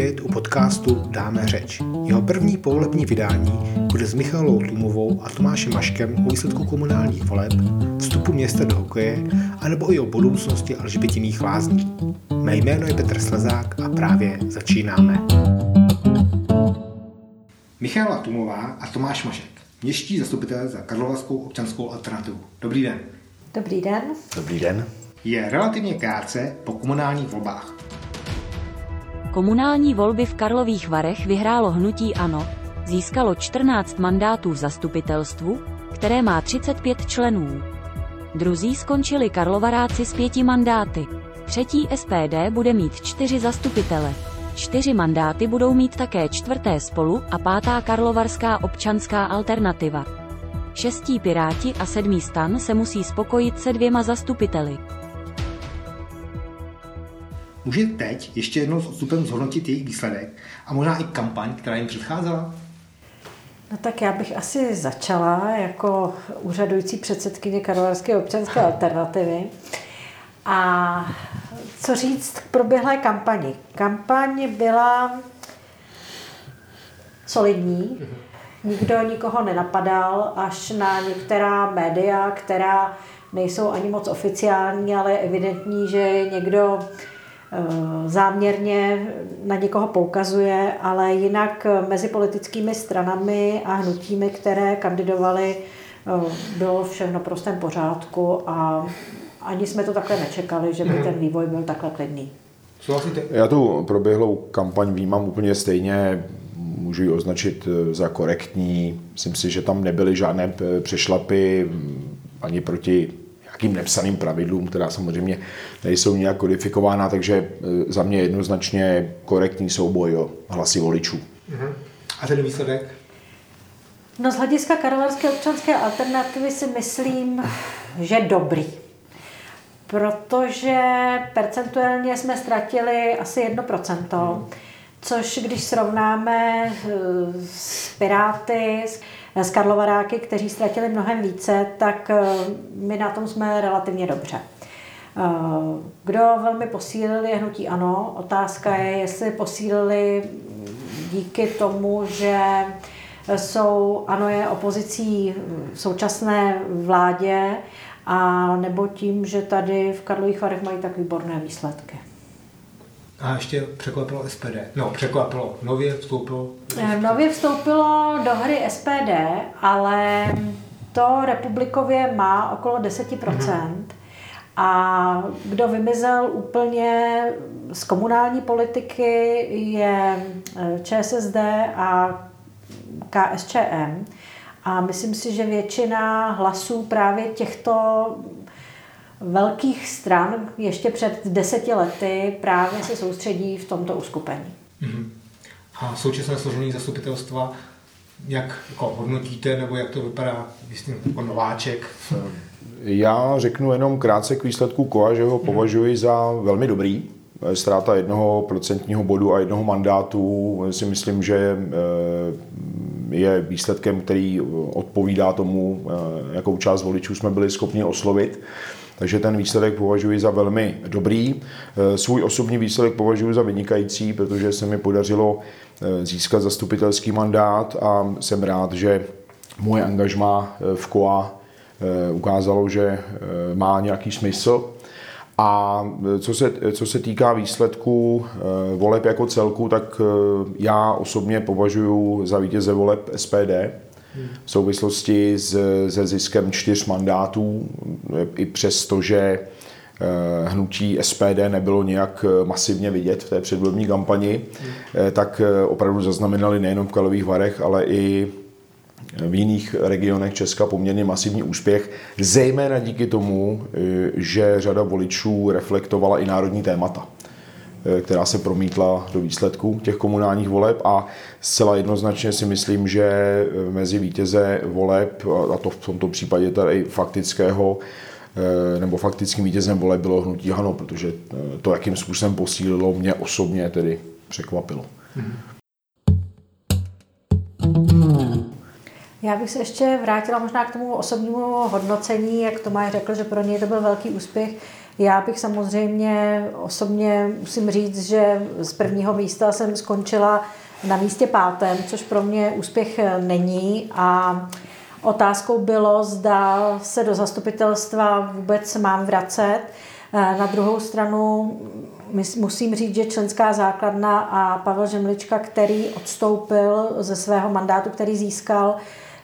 opět u podcastu Dáme řeč. Jeho první povolební vydání bude s Michalou Tlumovou a Tomášem Maškem o výsledku komunálních voleb, vstupu města do hokeje, anebo i o budoucnosti Alžbětiných lázní. Mé jméno je Petr Slezák a právě začínáme. Michala Tumová a Tomáš Mašek, městští zastupitelé za Karlovarskou občanskou alternativu. Dobrý den. Dobrý den. Dobrý den. Je relativně krátce po komunálních volbách. Komunální volby v Karlových Varech vyhrálo hnutí ANO, získalo 14 mandátů v zastupitelstvu, které má 35 členů. Druzí skončili Karlovaráci s pěti mandáty. Třetí SPD bude mít čtyři zastupitele. Čtyři mandáty budou mít také čtvrté spolu a pátá Karlovarská občanská alternativa. Šestí Piráti a sedmý stan se musí spokojit se dvěma zastupiteli. Může teď ještě jednou s odstupem zhodnotit jejich výsledek a možná i kampaň, která jim předcházela? No tak já bych asi začala jako úřadující předsedkyně Karlovarské občanské alternativy. A co říct k proběhlé kampani? Kampaň byla solidní, nikdo nikoho nenapadal, až na některá média, která nejsou ani moc oficiální, ale je evidentní, že někdo záměrně na někoho poukazuje, ale jinak mezi politickými stranami a hnutími, které kandidovaly, eh, bylo všechno v prostém pořádku a ani jsme to takhle nečekali, že by ten vývoj byl takhle klidný. Já tu proběhlou kampaň vnímám úplně stejně, můžu ji označit eh, za korektní. Myslím si, že tam nebyly žádné přešlapy ani proti nějakým nepsaným pravidlům, která samozřejmě nejsou nějak kodifikována, takže e, za mě jednoznačně korektní souboj o hlasy voličů. Uh-huh. A ten výsledek? No z hlediska Karlovarské občanské alternativy si myslím, že dobrý. Protože percentuálně jsme ztratili asi 1%, hmm. což když srovnáme e, s Piráty, z Karlovaráky, kteří ztratili mnohem více, tak eh, my na tom jsme relativně dobře. Eh, kdo velmi posílili je hnutí ANO. Otázka je, jestli posílili díky tomu, že jsou, ano je opozicí současné vládě, a nebo tím, že tady v Karlových Varech mají tak výborné výsledky. A ještě překvapilo SPD. No, překvapilo. Nově vstoupilo. Eh, nově vstoupilo do hry SPD, ale to republikově má okolo 10%. Mm-hmm. A kdo vymizel úplně z komunální politiky je eh, ČSSD a KSČM. A myslím si, že většina hlasů právě těchto velkých stran ještě před deseti lety právě se soustředí v tomto uskupení. Mm-hmm. A současné složení zastupitelstva, jak jako hodnotíte, nebo jak to vypadá, vy jste jako nováček? Já řeknu jenom krátce k výsledku KOA, že ho mhm. považuji za velmi dobrý. Ztráta jednoho procentního bodu a jednoho mandátu si myslím, že eh, je výsledkem, který odpovídá tomu, eh, jakou část voličů jsme byli schopni oslovit. Takže ten výsledek považuji za velmi dobrý. Eh, svůj osobní výsledek považuji za vynikající, protože se mi podařilo eh, získat zastupitelský mandát a jsem rád, že moje angažma eh, v KOA ukázalo, že má nějaký smysl. A co se, co se týká výsledků voleb jako celku, tak já osobně považuji za vítěze voleb SPD v souvislosti s, se ziskem čtyř mandátů, i přesto, že eh, hnutí SPD nebylo nějak eh, masivně vidět v té předvolební kampani, hmm. tak opravdu zaznamenali nejenom v Kalových Varech, ale i v jiných regionech Česka poměrně masivní úspěch, zejména díky tomu, že řada voličů reflektovala i národní témata. Eh, která se promítla do výsledku těch komunálních voleb a zcela jednoznačně si myslím, že eh, mezi vítěze voleb, a to v tomto případě tady faktického, eh, nebo faktickým vítězem voleb bylo hnutí Hano, protože to, jakým způsobem posílilo, mě osobně tedy překvapilo. Já bych se ještě vrátila možná k tomu osobnímu hodnocení, jak Tomáš řekl, že pro něj to byl velký úspěch. Já bych samozřejmě osobně musím říct, že z prvního místa jsem skončila na místě pátém, což pro mě úspěch není a otázkou bylo, zda se do zastupitelstva vůbec mám vracet. Na druhou stranu musím říct, že členská základna a Pavel Žemlička, který odstoupil ze svého mandátu, který získal,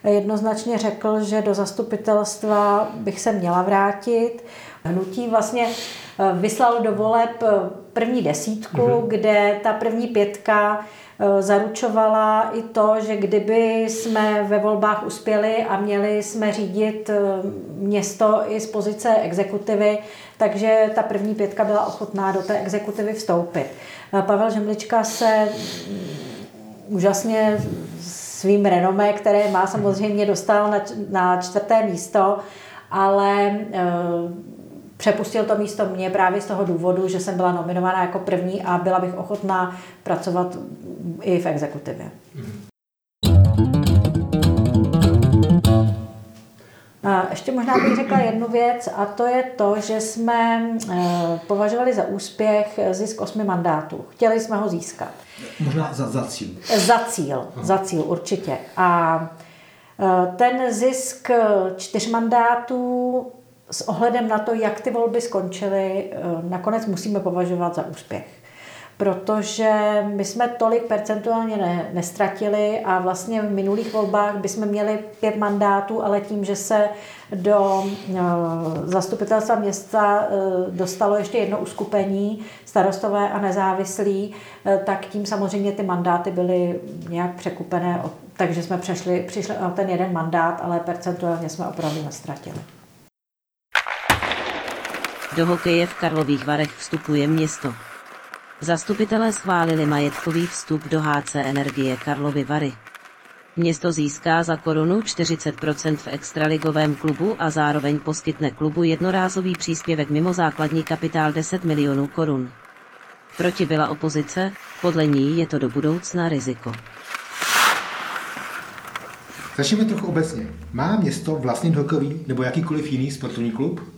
jednoznačně řekl, že do zastupitelstva bych se měla vrátit. Hnutí vlastně eh, vyslal do voleb eh, první desítku, mm-hmm. kde ta první pětka eh, zaručovala i to, že kdyby jsme ve volbách uspěli a měli jsme řídit město i z pozice exekutivy, takže ta první pětka byla ochotná do té exekutivy vstoupit. Pavel Žemlička se mm, úžasně svým renomé, které má samozřejmě dostal na, na čtvrté místo, ale přepustil to místo mě právě z toho důvodu, že jsem byla nominována jako první a byla bych ochotná pracovat i v exekutivě. Mm-hmm. Ještě možná bych řekla jednu věc a to je to, že jsme eh, považovali za úspěch zisk osmi mandátů. Chtěli jsme ho získat. Možná za, za cíl. Za cíl, Aha. za cíl určitě. A eh, ten zisk čtyř mandátů s ohledem na to, jak ty volby skončily, eh, nakonec musíme považovat za úspěch protože my jsme tolik percentuálně ne, nestratili a vlastně v minulých volbách bychom měli pět mandátů, ale tím, že se do uh, zastupitelstva města uh, dostalo ještě jedno uskupení, starostové a nezávislí, tak tím samozřejmě ty mandáty byly nějak překupené, takže jsme přešli, přišli o ten jeden mandát, ale percentuálně jsme opravdu nestratili. Do hokeje v Karlových Varech vstupuje město. Zastupitelé schválili majetkový vstup do HC Energie Karlovy Vary. Město získá za korunu 40% v extraligovém klubu a zároveň poskytne klubu jednorázový příspěvek mimo základní kapitál 10 milionů korun. Proti byla opozice, podle ní je to do budoucna riziko. Začneme trochu obecně. Má město vlastní hokejový nebo jakýkoliv jiný sportovní klub?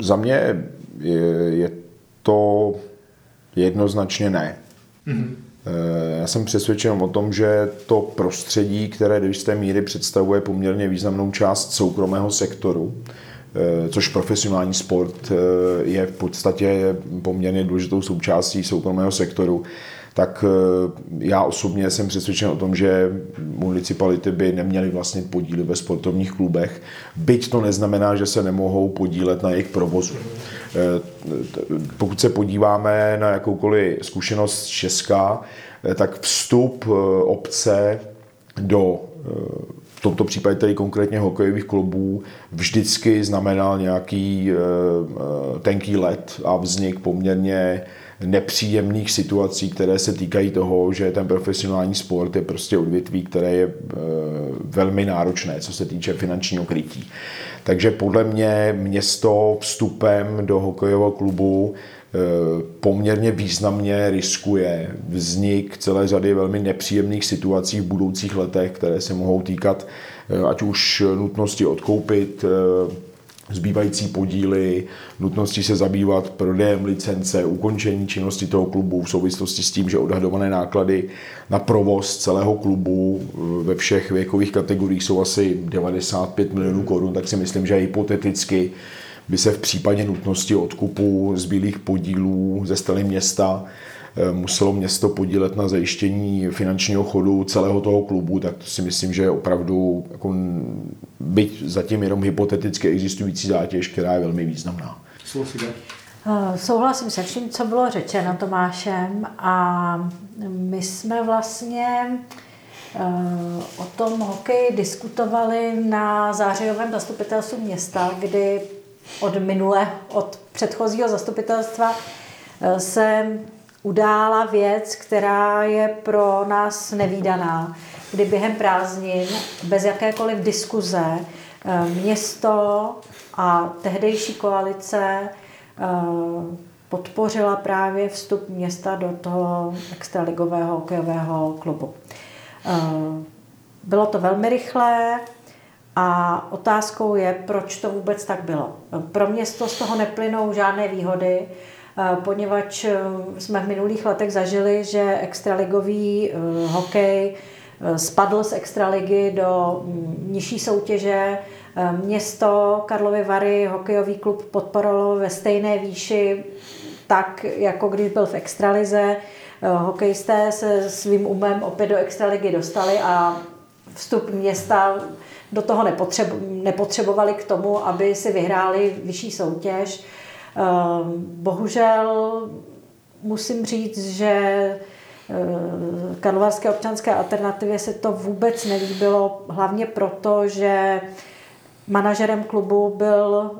Za mě je, je to Jednoznačně ne. Mm-hmm. Já jsem přesvědčen o tom, že to prostředí, které do jisté míry představuje poměrně významnou část soukromého sektoru, eh, což profesionální sport eh, je v podstatě poměrně důležitou součástí soukromého sektoru, tak já osobně jsem přesvědčen o tom, že municipality by neměly vlastně podíly ve sportovních klubech, byť to neznamená, že se nemohou podílet na jejich provozu. Eh, pokud se podíváme na jakoukoliv zkušenost z Česka, eh, tak vstup eh, obce do v tomto případě tedy konkrétně hokejových klubů vždycky znamenal nějaký tenký let a vznik poměrně nepříjemných situací, které se týkají toho, že ten profesionální sport je prostě odvětví, které je velmi náročné, co se týče finančního krytí. Takže podle mě město vstupem do hokejového klubu eh, poměrně významně riskuje vznik celé řady velmi nepříjemných situací v budoucích letech, které se mohou týkat eh, ať už nutnosti odkoupit eh, zbývající podíly, nutnosti se zabývat prodejem licence, ukončení činnosti toho klubu v souvislosti s tím, že odhadované náklady na provoz celého klubu eh, ve všech věkových kategoriích jsou asi 95 milionů korun, tak si myslím, že hypoteticky by se v případě nutnosti odkupu zbylých podílů ze strany města muselo město podílet na zajištění finančního chodu celého toho klubu, tak to si myslím, že je opravdu jako, byť zatím jenom hypoteticky existující zátěž, která je velmi významná. Eh, souhlasím se vším, co bylo řečeno Tomášem a my jsme vlastně eh, o tom hokeji diskutovali na zářijovém zastupitelstvu města, kdy od minule, od předchozího zastupitelstva se udála věc, která je pro nás nevýdaná, kdy během prázdnin bez jakékoliv diskuze eh, město a tehdejší koalice eh, podpořila právě vstup města do toho extraligového hokejového klubu. Eh, bylo to velmi rychlé A otázkou je, proč to vůbec tak bylo. Pro město z toho neplynou žádné výhody, poněvadž jsme v minulých letech zažili, že extraligový hokej spadl z extraligy do mm, nižší soutěže. Město Karlovy Vary hokejový klub podporovalo ve stejné výši tak, jako když byl v extralize. Hokejisté se svým umem opět do extraligy dostali a vstup města do toho nepotřebovali k tomu, aby si vyhráli vyšší soutěž. Bohužel musím říct, že Eh, Karlovarské občanské alternativě se to vůbec nelíbilo, hlavně proto, že manažerem klubu byl,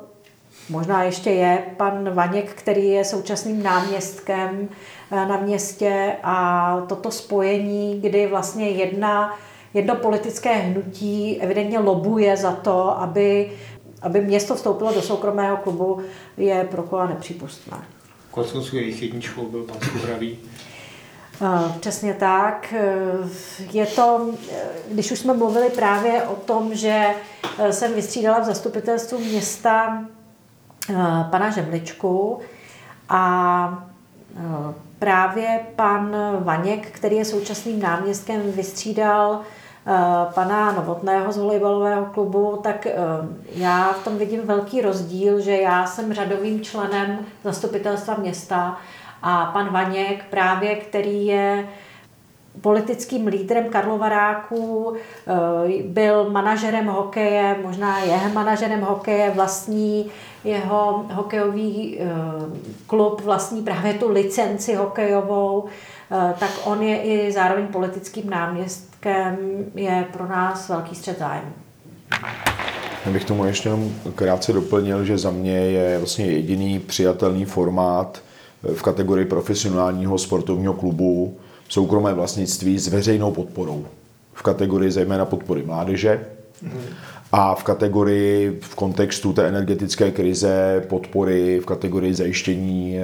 možná ještě je, pan Vaněk, který je současným náměstkem eh, na městě. A toto spojení, kdy vlastně jedna, jedno politické hnutí evidentně lobuje za to, aby, aby město vstoupilo do soukromého klubu, je pro kola nepřípustné. Konec jejich jedničkou byl pan Skuhravý. Přesně tak. Je to, když už jsme mluvili právě o tom, že jsem vystřídala v zastupitelstvu města pana Žemličku a právě pan Vaněk, který je současným náměstkem, vystřídal pana Novotného z volejbalového klubu, tak já v tom vidím velký rozdíl, že já jsem řadovým členem zastupitelstva města a pan Vaněk právě, který je politickým lídrem Karlovaráků, eh, byl manažerem hokeje, možná je manažerem hokeje, vlastní jeho hokejový eh, klub, vlastní právě tu licenci hokejovou, eh, tak on je i zároveň politickým náměstkem, je pro nás velký střed zájmu. Já bych tomu ještě jenom krátce doplnil, že za mě je vlastně jediný přijatelný formát, v kategorii profesionálního sportovního klubu soukromé vlastnictví s veřejnou podporou. V kategorii zejména podpory mládeže a v kategorii v kontextu té energetické krize podpory v kategorii zajištění eh,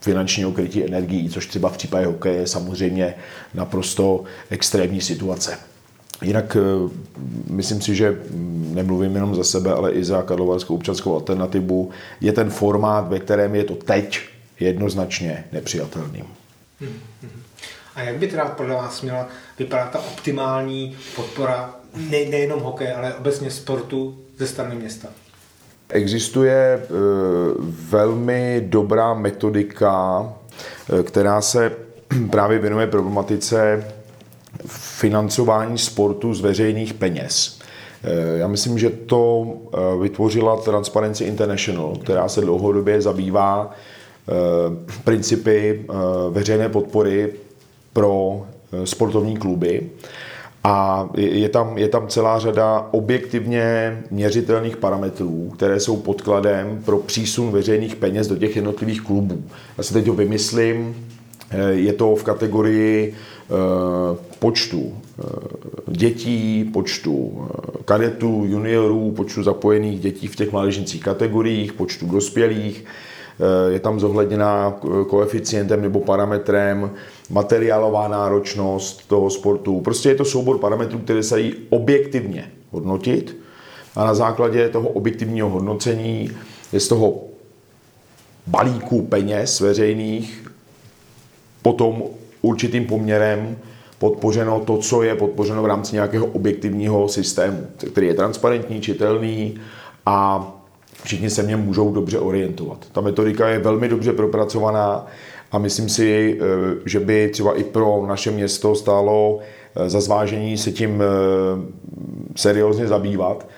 finančního krytí energií, což třeba v případě hokeje je samozřejmě naprosto extrémní situace. Jinak eh, myslím si, že nemluvím jenom za sebe, ale i za Karlovarskou občanskou alternativu, je ten formát, ve kterém je to teď jednoznačně nepřijatelným. A jak by teda podle vás měla vypadat ta optimální podpora ne, nejenom hokeje, ale obecně sportu ze strany města? Existuje e, velmi dobrá metodika, e, která se právě věnuje problematice financování sportu z veřejných peněz. E, já myslím, že to vytvořila Transparency International, která se dlouhodobě zabývá principy veřejné podpory pro sportovní kluby. A je tam, je tam celá řada objektivně měřitelných parametrů, které jsou podkladem pro přísun veřejných peněz do těch jednotlivých klubů. Já si teď to vymyslím, je to v kategorii počtu dětí, počtu kadetů, juniorů, počtu zapojených dětí v těch mládežnických kategoriích, počtu dospělých, Eh, je tam zohledněná koeficientem nebo parametrem materiálová náročnost toho sportu. Prostě je to soubor parametrů, které se dají objektivně hodnotit a na základě toho objektivního hodnocení je z toho balíku peněz veřejných potom určitým poměrem podpořeno to, co je podpořeno v rámci nějakého objektivního systému, který je transparentní, čitelný a všichni se mě můžou dobře orientovat. Ta metodika je velmi dobře propracovaná a myslím si, eh, že by třeba i pro naše město stálo eh, za zvážení se tím eh, seriózně zabývat,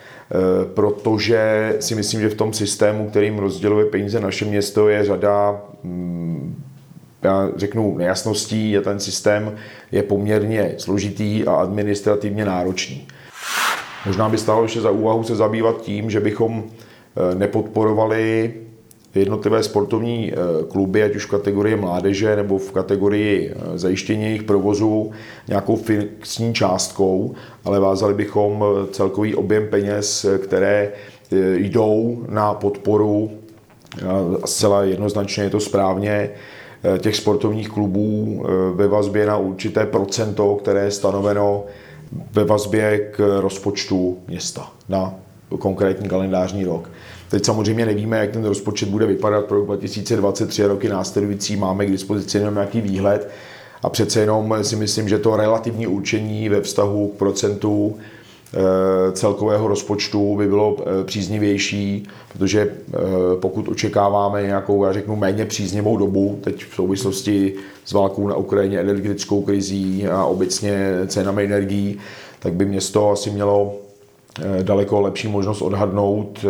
protože si myslím, že v tom systému, kterým rozděluje peníze naše město, je řada mm, já řeknu nejasností a ten systém je poměrně složitý a administrativně náročný. Možná by stálo ještě za úvahu se zabývat tím, že bychom nepodporovali jednotlivé sportovní eh, kluby, ať už v kategorii mládeže nebo v kategorii eh, zajištění jejich provozu nějakou fixní částkou, ale vázali bychom celkový objem peněz, které jdou na podporu, zcela jednoznačně je to správně, těch sportovních klubů ve vazbě na určité procento, které je stanoveno ve vazbě k rozpočtu města na konkrétní kalendářní rok. Teď samozřejmě nevíme, jak ten rozpočet bude vypadat pro rok 2023 roky následující. Máme k dispozici jenom nějaký výhled a přece jenom si myslím, že to relativní určení ve vztahu k procentu eh, celkového rozpočtu by bylo eh, příznivější, protože eh, pokud očekáváme nějakou, já řeknu, méně příznivou dobu, teď v souvislosti s válkou na Ukrajině, energetickou krizí a obecně cenami energií, tak by město asi mělo daleko lepší možnost odhadnout eh,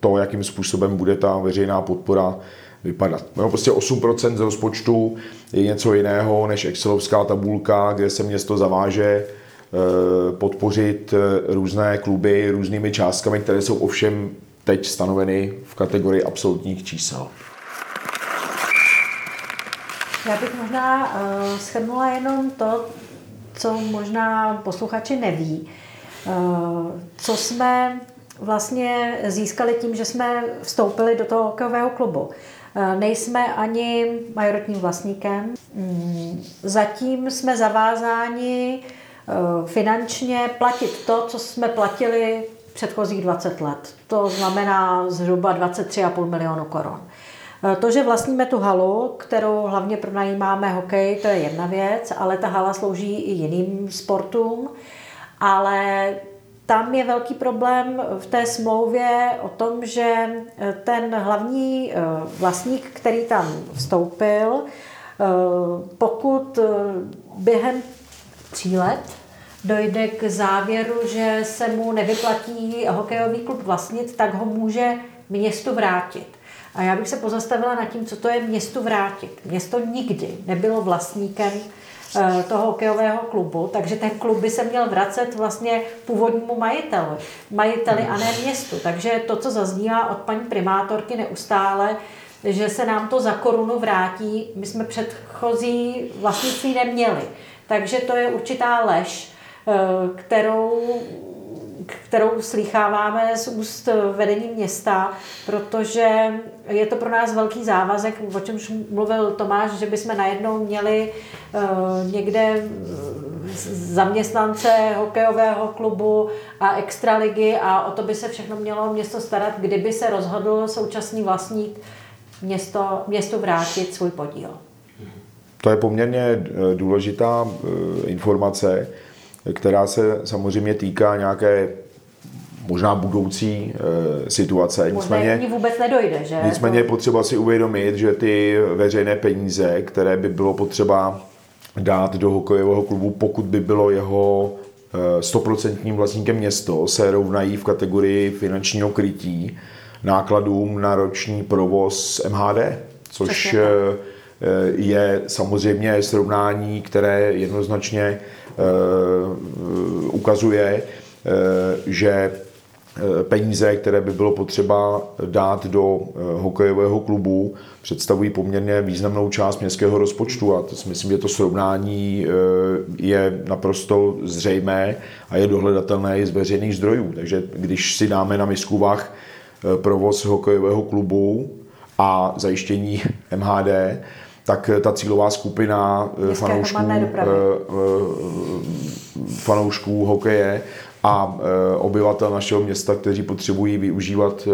to, jakým způsobem bude ta veřejná podpora vypadat. No, prostě 8% z rozpočtu je něco jiného než excelovská tabulka, kde se město zaváže eh, podpořit různé kluby různými částkami, které jsou ovšem teď stanoveny v kategorii absolutních čísel. Já bych možná uh, shrnula jenom to, co možná posluchači neví. Eh, co jsme vlastně získali tím, že jsme vstoupili do toho hokejového klubu. Eh, nejsme ani majoritním vlastníkem. Mm, zatím jsme zavázáni eh, finančně platit to, co jsme platili předchozích 20 let. To znamená zhruba 23,5 milionu korun. To, že vlastníme tu halu, kterou hlavně pronajímáme hokej, to je jedna věc, ale ta hala slouží i jiným sportům ale tam je velký problém v té smlouvě o tom, že ten hlavní eh, vlastník, který tam vstoupil, eh, pokud eh, během tří let dojde k závěru, že se mu nevyplatí hokejový klub vlastnit, tak ho může město vrátit. A já bych se pozastavila nad tím, co to je městu vrátit. Město nikdy nebylo vlastníkem Eh, toho hokejového klubu, takže ten klub by se měl vracet vlastně původnímu majiteli, majiteli a ne městu. Takže to, co zaznívá od paní primátorky neustále, že se nám to za korunu vrátí, my jsme předchozí vlastnictví neměli. Takže to je určitá lež, eh, kterou kterou slycháváme z úst vedení města, protože je to pro nás velký závazek, o čemž mluvil Tomáš, že bychom najednou měli uh, někde eh, zaměstnance hokejového klubu a extraligy a o to by se všechno mělo město starat, kdyby se rozhodl současný vlastník město, městu vrátit svůj podíl. To je poměrně eh, důležitá informace která se samozřejmě týká nějaké možná budoucí e, situace. Možná nicméně, vůbec nedojde, že? Nicméně je potřeba si uvědomit, že ty veřejné peníze, které by bylo potřeba dát do hokejového klubu, pokud by bylo jeho e, stoprocentním vlastníkem město, se rovnají v kategorii finančního krytí nákladům na roční provoz MHD, což e, je samozřejmě srovnání, které jednoznačně Eh, ukazuje, eh, že eh, peníze, které by bylo potřeba dát do hokejového klubu, představují poměrně významnou část městského rozpočtu a to si myslím, že to srovnání je naprosto zřejmé a je dohledatelné i z veřejných zdrojů. Takže když si dáme na misku vach provoz hokejového klubu a zajištění MHD, tak ta cílová skupina eh, fanoušků, eh, eh, fanoušků hokeje a obyvatel našeho města, kteří potřebují využívat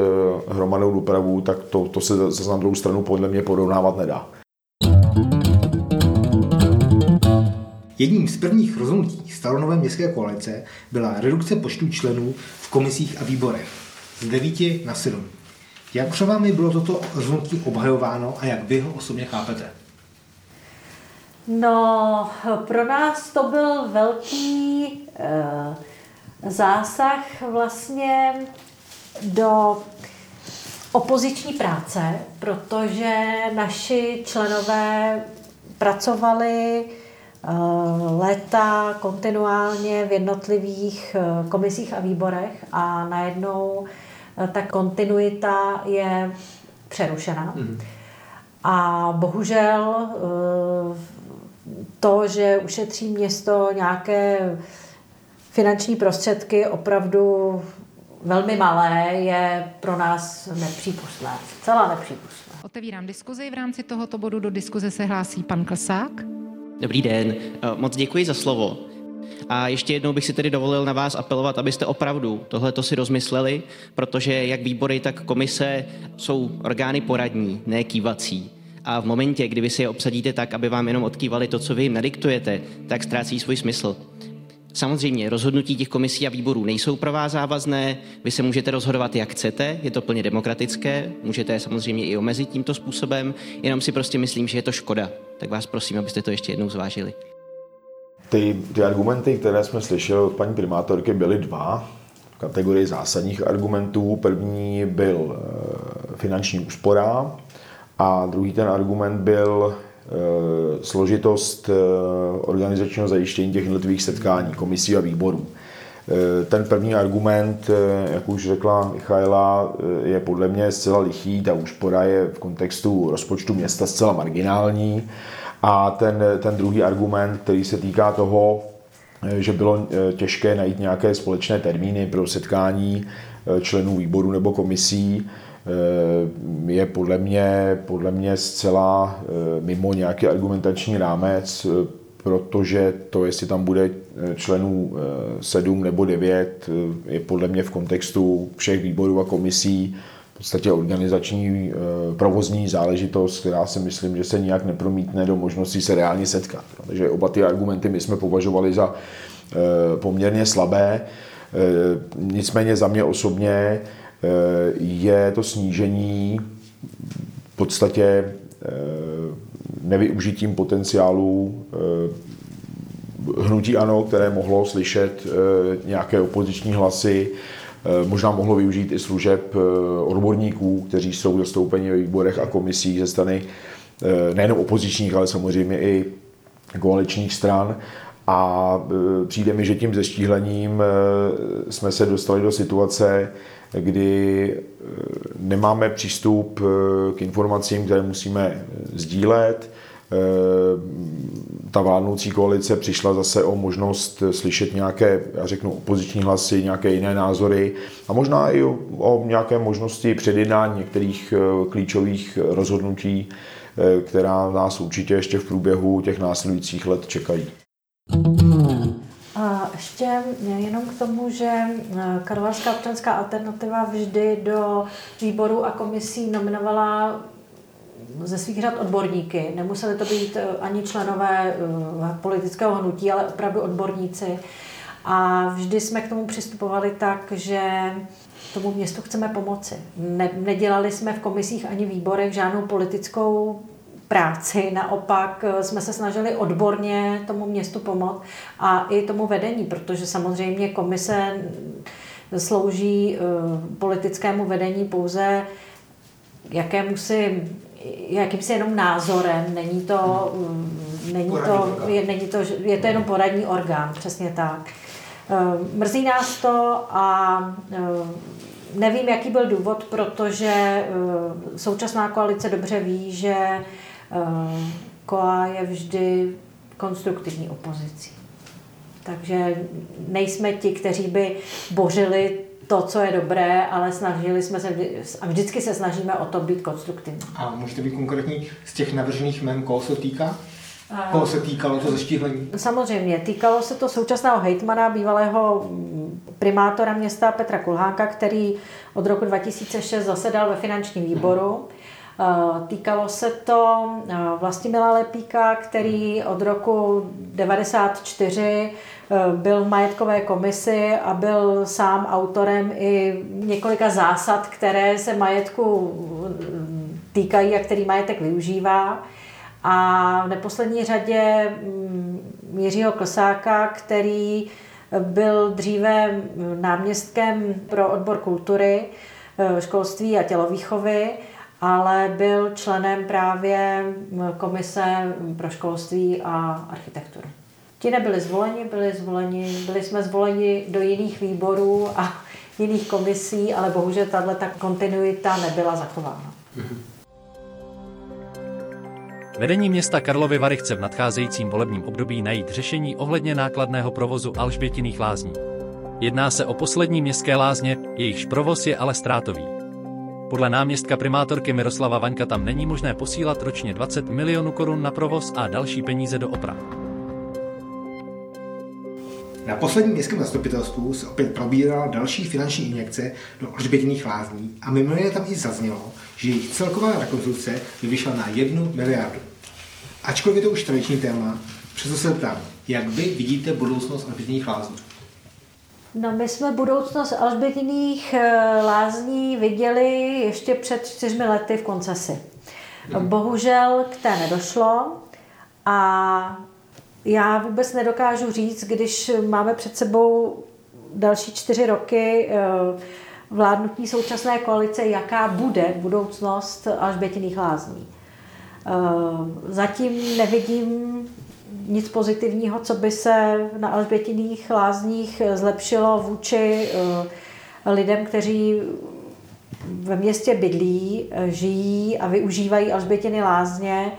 hromadnou dopravu, tak to, to se zase na druhou stranu podle mě porovnávat nedá. Jedním z prvních rozhodnutí Staronové městské koalice byla redukce počtu členů v komisích a výborech z 9 na 7. Jak před vámi bylo toto rozhodnutí obhajováno a jak vy ho osobně chápete? No, pro nás to byl velký e, zásah vlastně do opoziční práce, protože naši členové pracovali e, léta kontinuálně v jednotlivých e, komisích a výborech a najednou e, ta kontinuita je přerušena. Mm. A bohužel to, že ušetří město nějaké finanční prostředky opravdu velmi malé, je pro nás nepřípustné. Celá nepřípustné. Otevírám diskuzi. V rámci tohoto bodu do diskuze se hlásí pan Klsák. Dobrý den, eh, moc děkuji za slovo. A ještě jednou bych si tedy dovolil na vás apelovat, abyste opravdu tohleto si rozmysleli, protože jak výbory, tak komise jsou orgány poradní, ne kývací. A v momentě, kdy vy si je obsadíte tak, aby vám jenom odkývali to, co vy jim nadiktujete, tak ztrácí svůj smysl. Samozřejmě rozhodnutí těch komisí a výborů nejsou pro vás závazné, vy se můžete rozhodovat, jak chcete, je to plně demokratické, můžete je samozřejmě i omezit tímto způsobem, jenom si prostě myslím, že je to škoda. Tak vás prosím, abyste to ještě jednou zvážili. Ty, ty argumenty, které jsme slyšeli od paní primátorky, byly dva v kategorii zásadních argumentů. První byl eh, finanční úspora a druhý ten argument byl složitost eh, organizačního zajištění těch jednotlivých setkání, komisí a výborů. Eh, ten první argument, jak už řekla Michaela, je podle mě zcela lichý. Ta úspora je v kontextu rozpočtu města zcela marginální. A ten, ten druhý argument, který se týká toho, že bylo těžké najít nějaké společné termíny pro setkání členů výboru nebo komisí, Eh, je podle mě, podle mě zcela eh, mimo nějaký argumentační rámec, eh, protože to, jestli tam bude členů 7 nebo 9, je podle mě v kontextu všech výborů a komisí v podstatě organizační provozní záležitost, která si myslím, že se nijak nepromítne do možnosti se reálně setkat. Takže oba ty argumenty my jsme považovali za poměrně slabé. Nicméně za mě osobně Eh, je to snížení v podstatě eh, nevyužitím potenciálu eh, hnutí ANO, které mohlo slyšet nějaké opoziční hlasy, možná mohlo využít i služeb odborníků, kteří jsou zastoupeni ve výborech a komisích ze strany nejenom opozičních, ale samozřejmě i koaličních stran. A přijde mi, že tím zeštíhlením jsme se dostali do situace, kdy eh, nemáme přístup eh, k informacím, které musíme sdílet. Eh, ta vládnoucí koalice přišla zase o možnost slyšet nějaké, já řeknu, opoziční hlasy, nějaké jiné názory a možná i o, o nějaké možnosti předjednání některých klíčových rozhodnutí, která nás určitě ještě v průběhu těch následujících let čekají. Ještě jenom k tomu, že eh, Karlovarská občanská alternativa vždy do výboru a komisí nominovala ze svých řad odborníky. Nemuseli to být eh, ani členové eh, politického hnutí, ale opravdu odborníci. A vždy jsme k tomu přistupovali tak, že tomu městu chceme pomoci. Ne, nedělali jsme v komisích ani výborech žádnou politickou práci, naopak eh, jsme se snažili odborně tomu městu pomoct a i tomu vedení, protože samozřejmě komise slouží eh, politickému vedení pouze jakému si jakýmsi jenom názorem, není to, mm, není to, je, není to, je to jenom poradní orgán, přesně tak. Eh, mrzí nás to a nevím, jaký byl důvod, protože současná koalice dobře ví, že Koa je vždy konstruktivní opozicí. Takže nejsme ti, kteří by bořili to, co je dobré, ale snažili jsme se vždy, a vždycky se snažíme o to být konstruktivní. A můžete být konkrétní z těch navržených jmen, koho se týká? Koho se týkalo to zeštíhlení? Samozřejmě, týkalo se to současného hejtmana, bývalého primátora města Petra Kulhánka, který od roku 2006 zasedal ve finančním výboru. Eh, týkalo se to eh, Vlastimila Lepíka, který od roku 94 eh, byl v majetkové komisi a byl sám autorem i několika zásad, které se majetku týkají a který majetek využívá. A v neposlední řadě mm, Jiřího Klsáka, který byl dříve náměstkem pro odbor kultury, školství a tělovýchovy ale byl členem právě komise pro školství a architekturu. Ti nebyli zvoleni, byli, zvoleni, byli jsme zvoleni do jiných výborů a jiných komisí, ale bohužel tahle kontinuita nebyla zachována. Vedení města Karlovy Vary chce v nadcházejícím volebním období najít řešení ohledně nákladného provozu Alžbětiných lázní. Jedná se o poslední městské lázně, jejichž provoz je ale ztrátový. Podle náměstka primátorky Miroslava Vaňka tam není možné posílat ročně 20 milionů korun na provoz a další peníze do oprav. Na posledním městském zastupitelstvu se opět probírala další finanční injekce do Alžbětiných lázní a mimo jiné tam i zaznělo, že jejich celková rekonstrukce by vyšla na jednu miliardu. Ačkoliv je to už tradiční téma, přesto se ptám, jak vy vidíte budoucnost Alžbětiných lázní? No, my jsme budoucnost Alžbětiných eh, lázní viděli ještě před čtyřmi lety v koncesi. Bohužel k té nedošlo a já vůbec nedokážu říct, když máme před sebou další čtyři roky eh, vládnutí současné koalice, jaká bude budoucnost Alžbětiných lázní. Eh, zatím nevidím nic pozitivního, co by se na Alžbětiných lázních zlepšilo vůči eh, lidem, kteří ve městě bydlí, žijí a využívají Alžbětiny lázně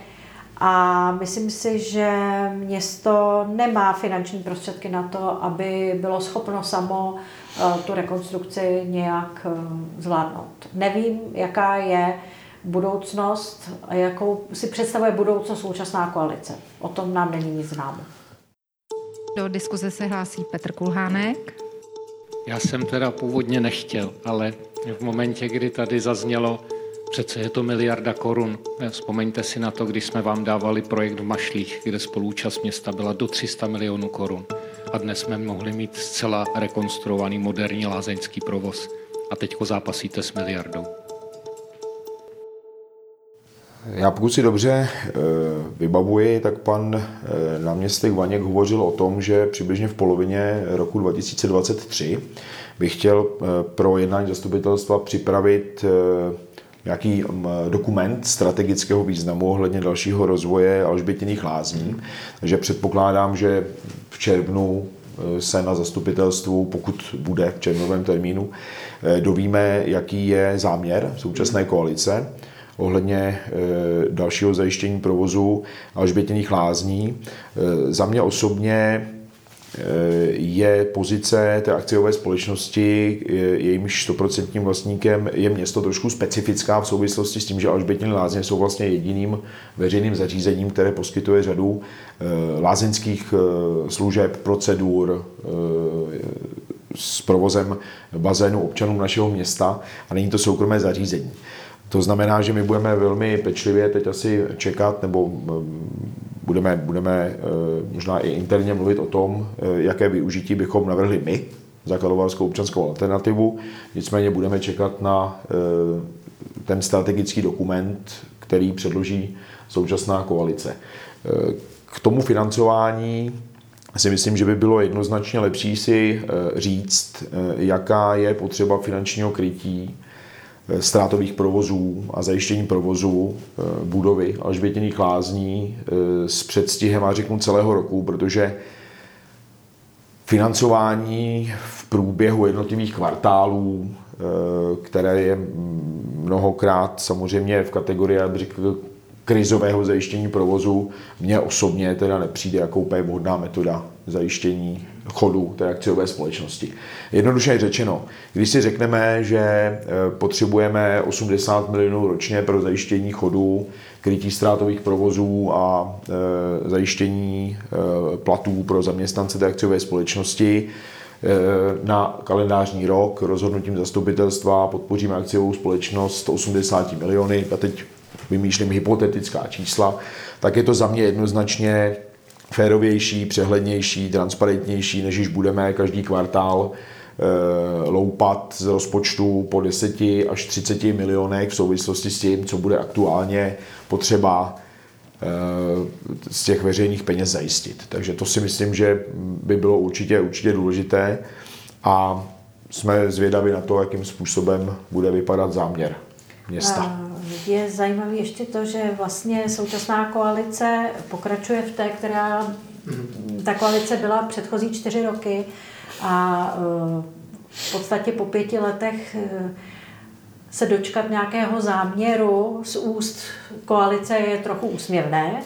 a myslím si, že město nemá finanční prostředky na to, aby bylo schopno samo eh, tu rekonstrukci nějak eh, zvládnout. Nevím, jaká je budoucnost a jakou si představuje budoucnost současná koalice. O tom nám není nic známo. Do diskuze se hlásí Petr Kulhánek. Já jsem teda původně nechtěl, ale v momentě, kdy tady zaznělo, Přece je to miliarda korun. Vzpomeňte si na to, když jsme vám dávali projekt v Mašlích, kde spolúčast města byla do 300 milionů korun. A dnes jsme mohli mít zcela rekonstruovaný moderní lázeňský provoz. A teďko zápasíte s miliardou. Já pokud si dobře eh, vybavuji, tak pan eh, náměstek Vaněk hovořil o tom, že přibližně v polovině roku 2023 by chtěl eh, pro jednání zastupitelstva připravit nějaký um, dokument strategického významu ohledně dalšího rozvoje Alžbětiných lázní. Takže předpokládám, že v červnu se na zastupitelstvu, pokud bude v červnovém termínu, dovíme, jaký je záměr současné koalice ohledně uh, dalšího zajištění provozu Alžbětiných lázní. Za mě osobně je pozice té akciové společnosti, jejímž stoprocentním vlastníkem je město trošku specifická v souvislosti s tím, že Alžbětiny lázně jsou vlastně jediným veřejným zařízením, které poskytuje řadu eh, lázeňských eh, služeb, procedur, eh, s provozem bazénu občanů našeho města a není to soukromé zařízení. To znamená, že my budeme velmi pečlivě teď asi čekat, nebo budeme, budeme eh, možná i interně mluvit o tom, eh, jaké využití bychom navrhli my za Karlovarskou občanskou alternativu. Nicméně budeme čekat na eh, ten strategický dokument, který předloží současná koalice. K tomu financování si myslím, že by bylo jednoznačně lepší si říct, jaká je potřeba finančního krytí ztrátových provozů a zajištění provozu eh, budovy Alžbětiných lázní eh, s předstihem, a řeknu, celého roku, protože financování v průběhu jednotlivých kvartálů, eh, které je mnohokrát samozřejmě v kategorii, jak řekl, krizového zajištění provozu, mně osobně teda nepřijde jako úplně vhodná metoda zajištění chodu té akciové společnosti. Jednoduše řečeno, když si řekneme, že e, potřebujeme 80 milionů ročně pro zajištění chodu, krytí ztrátových provozů a e, zajištění e, platů pro zaměstnance té akciové společnosti, na kalendářní rok rozhodnutím zastupitelstva podpoříme akciovou společnost 80 miliony, a teď vymýšlím hypotetická čísla, tak je to za mě jednoznačně férovější, přehlednější, transparentnější, než když budeme každý kvartál e, loupat z rozpočtu po 10 až 30 milionech v souvislosti s tím, co bude aktuálně potřeba e, z těch veřejných peněz zajistit. Takže to si myslím, že by bylo určitě, určitě důležité a jsme zvědaví na to, jakým způsobem bude vypadat záměr města. Je zajímavé ještě to, že vlastně současná koalice pokračuje v té, která ta koalice byla předchozí čtyři roky a e, v podstatě po pěti letech e, se dočkat nějakého záměru z úst koalice je trochu úsměvné,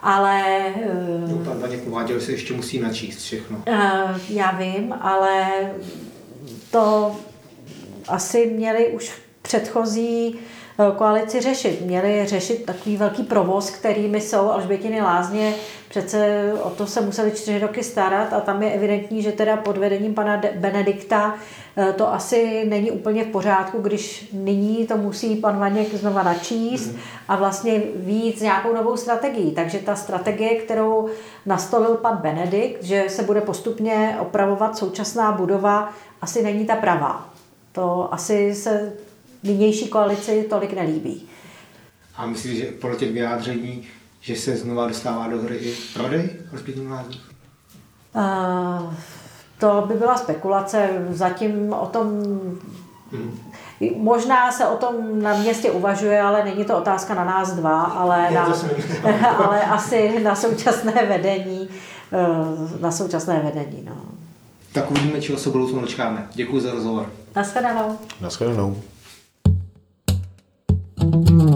ale... E, no, pan Vaněk uváděl, se ještě musí načíst všechno. Já vím, ale to asi měli už předchozí koalici řešit. Měli řešit takový velký provoz, kterými jsou Alžbětiny lázně. Přece o to se museli čtyři roky starat a tam je evidentní, že teda pod vedením pana Benedikta eh, to asi není úplně v pořádku, když nyní to musí pan Vaněk znova načíst mhm. a vlastně víc nějakou novou strategii. Takže ta strategie, kterou nastolil pan Benedikt, že se bude postupně opravovat současná budova, asi není ta pravá. To asi se nynější koalici tolik nelíbí. A myslíš, že podle těch vyjádření, že se znova dostává do hry i prodej rozpětných lázní? Uh, to by byla spekulace. Zatím o tom hmm. Možná se o tom na městě uvažuje, ale není to otázka na nás dva, ale, na, ale asi na současné vedení. Eh, na současné vedení. No. Tak uvidíme, čeho se budoucnu dočkáme. Děkuji za rozhovor. Naschledanou. Naschledanou. Mm-hmm.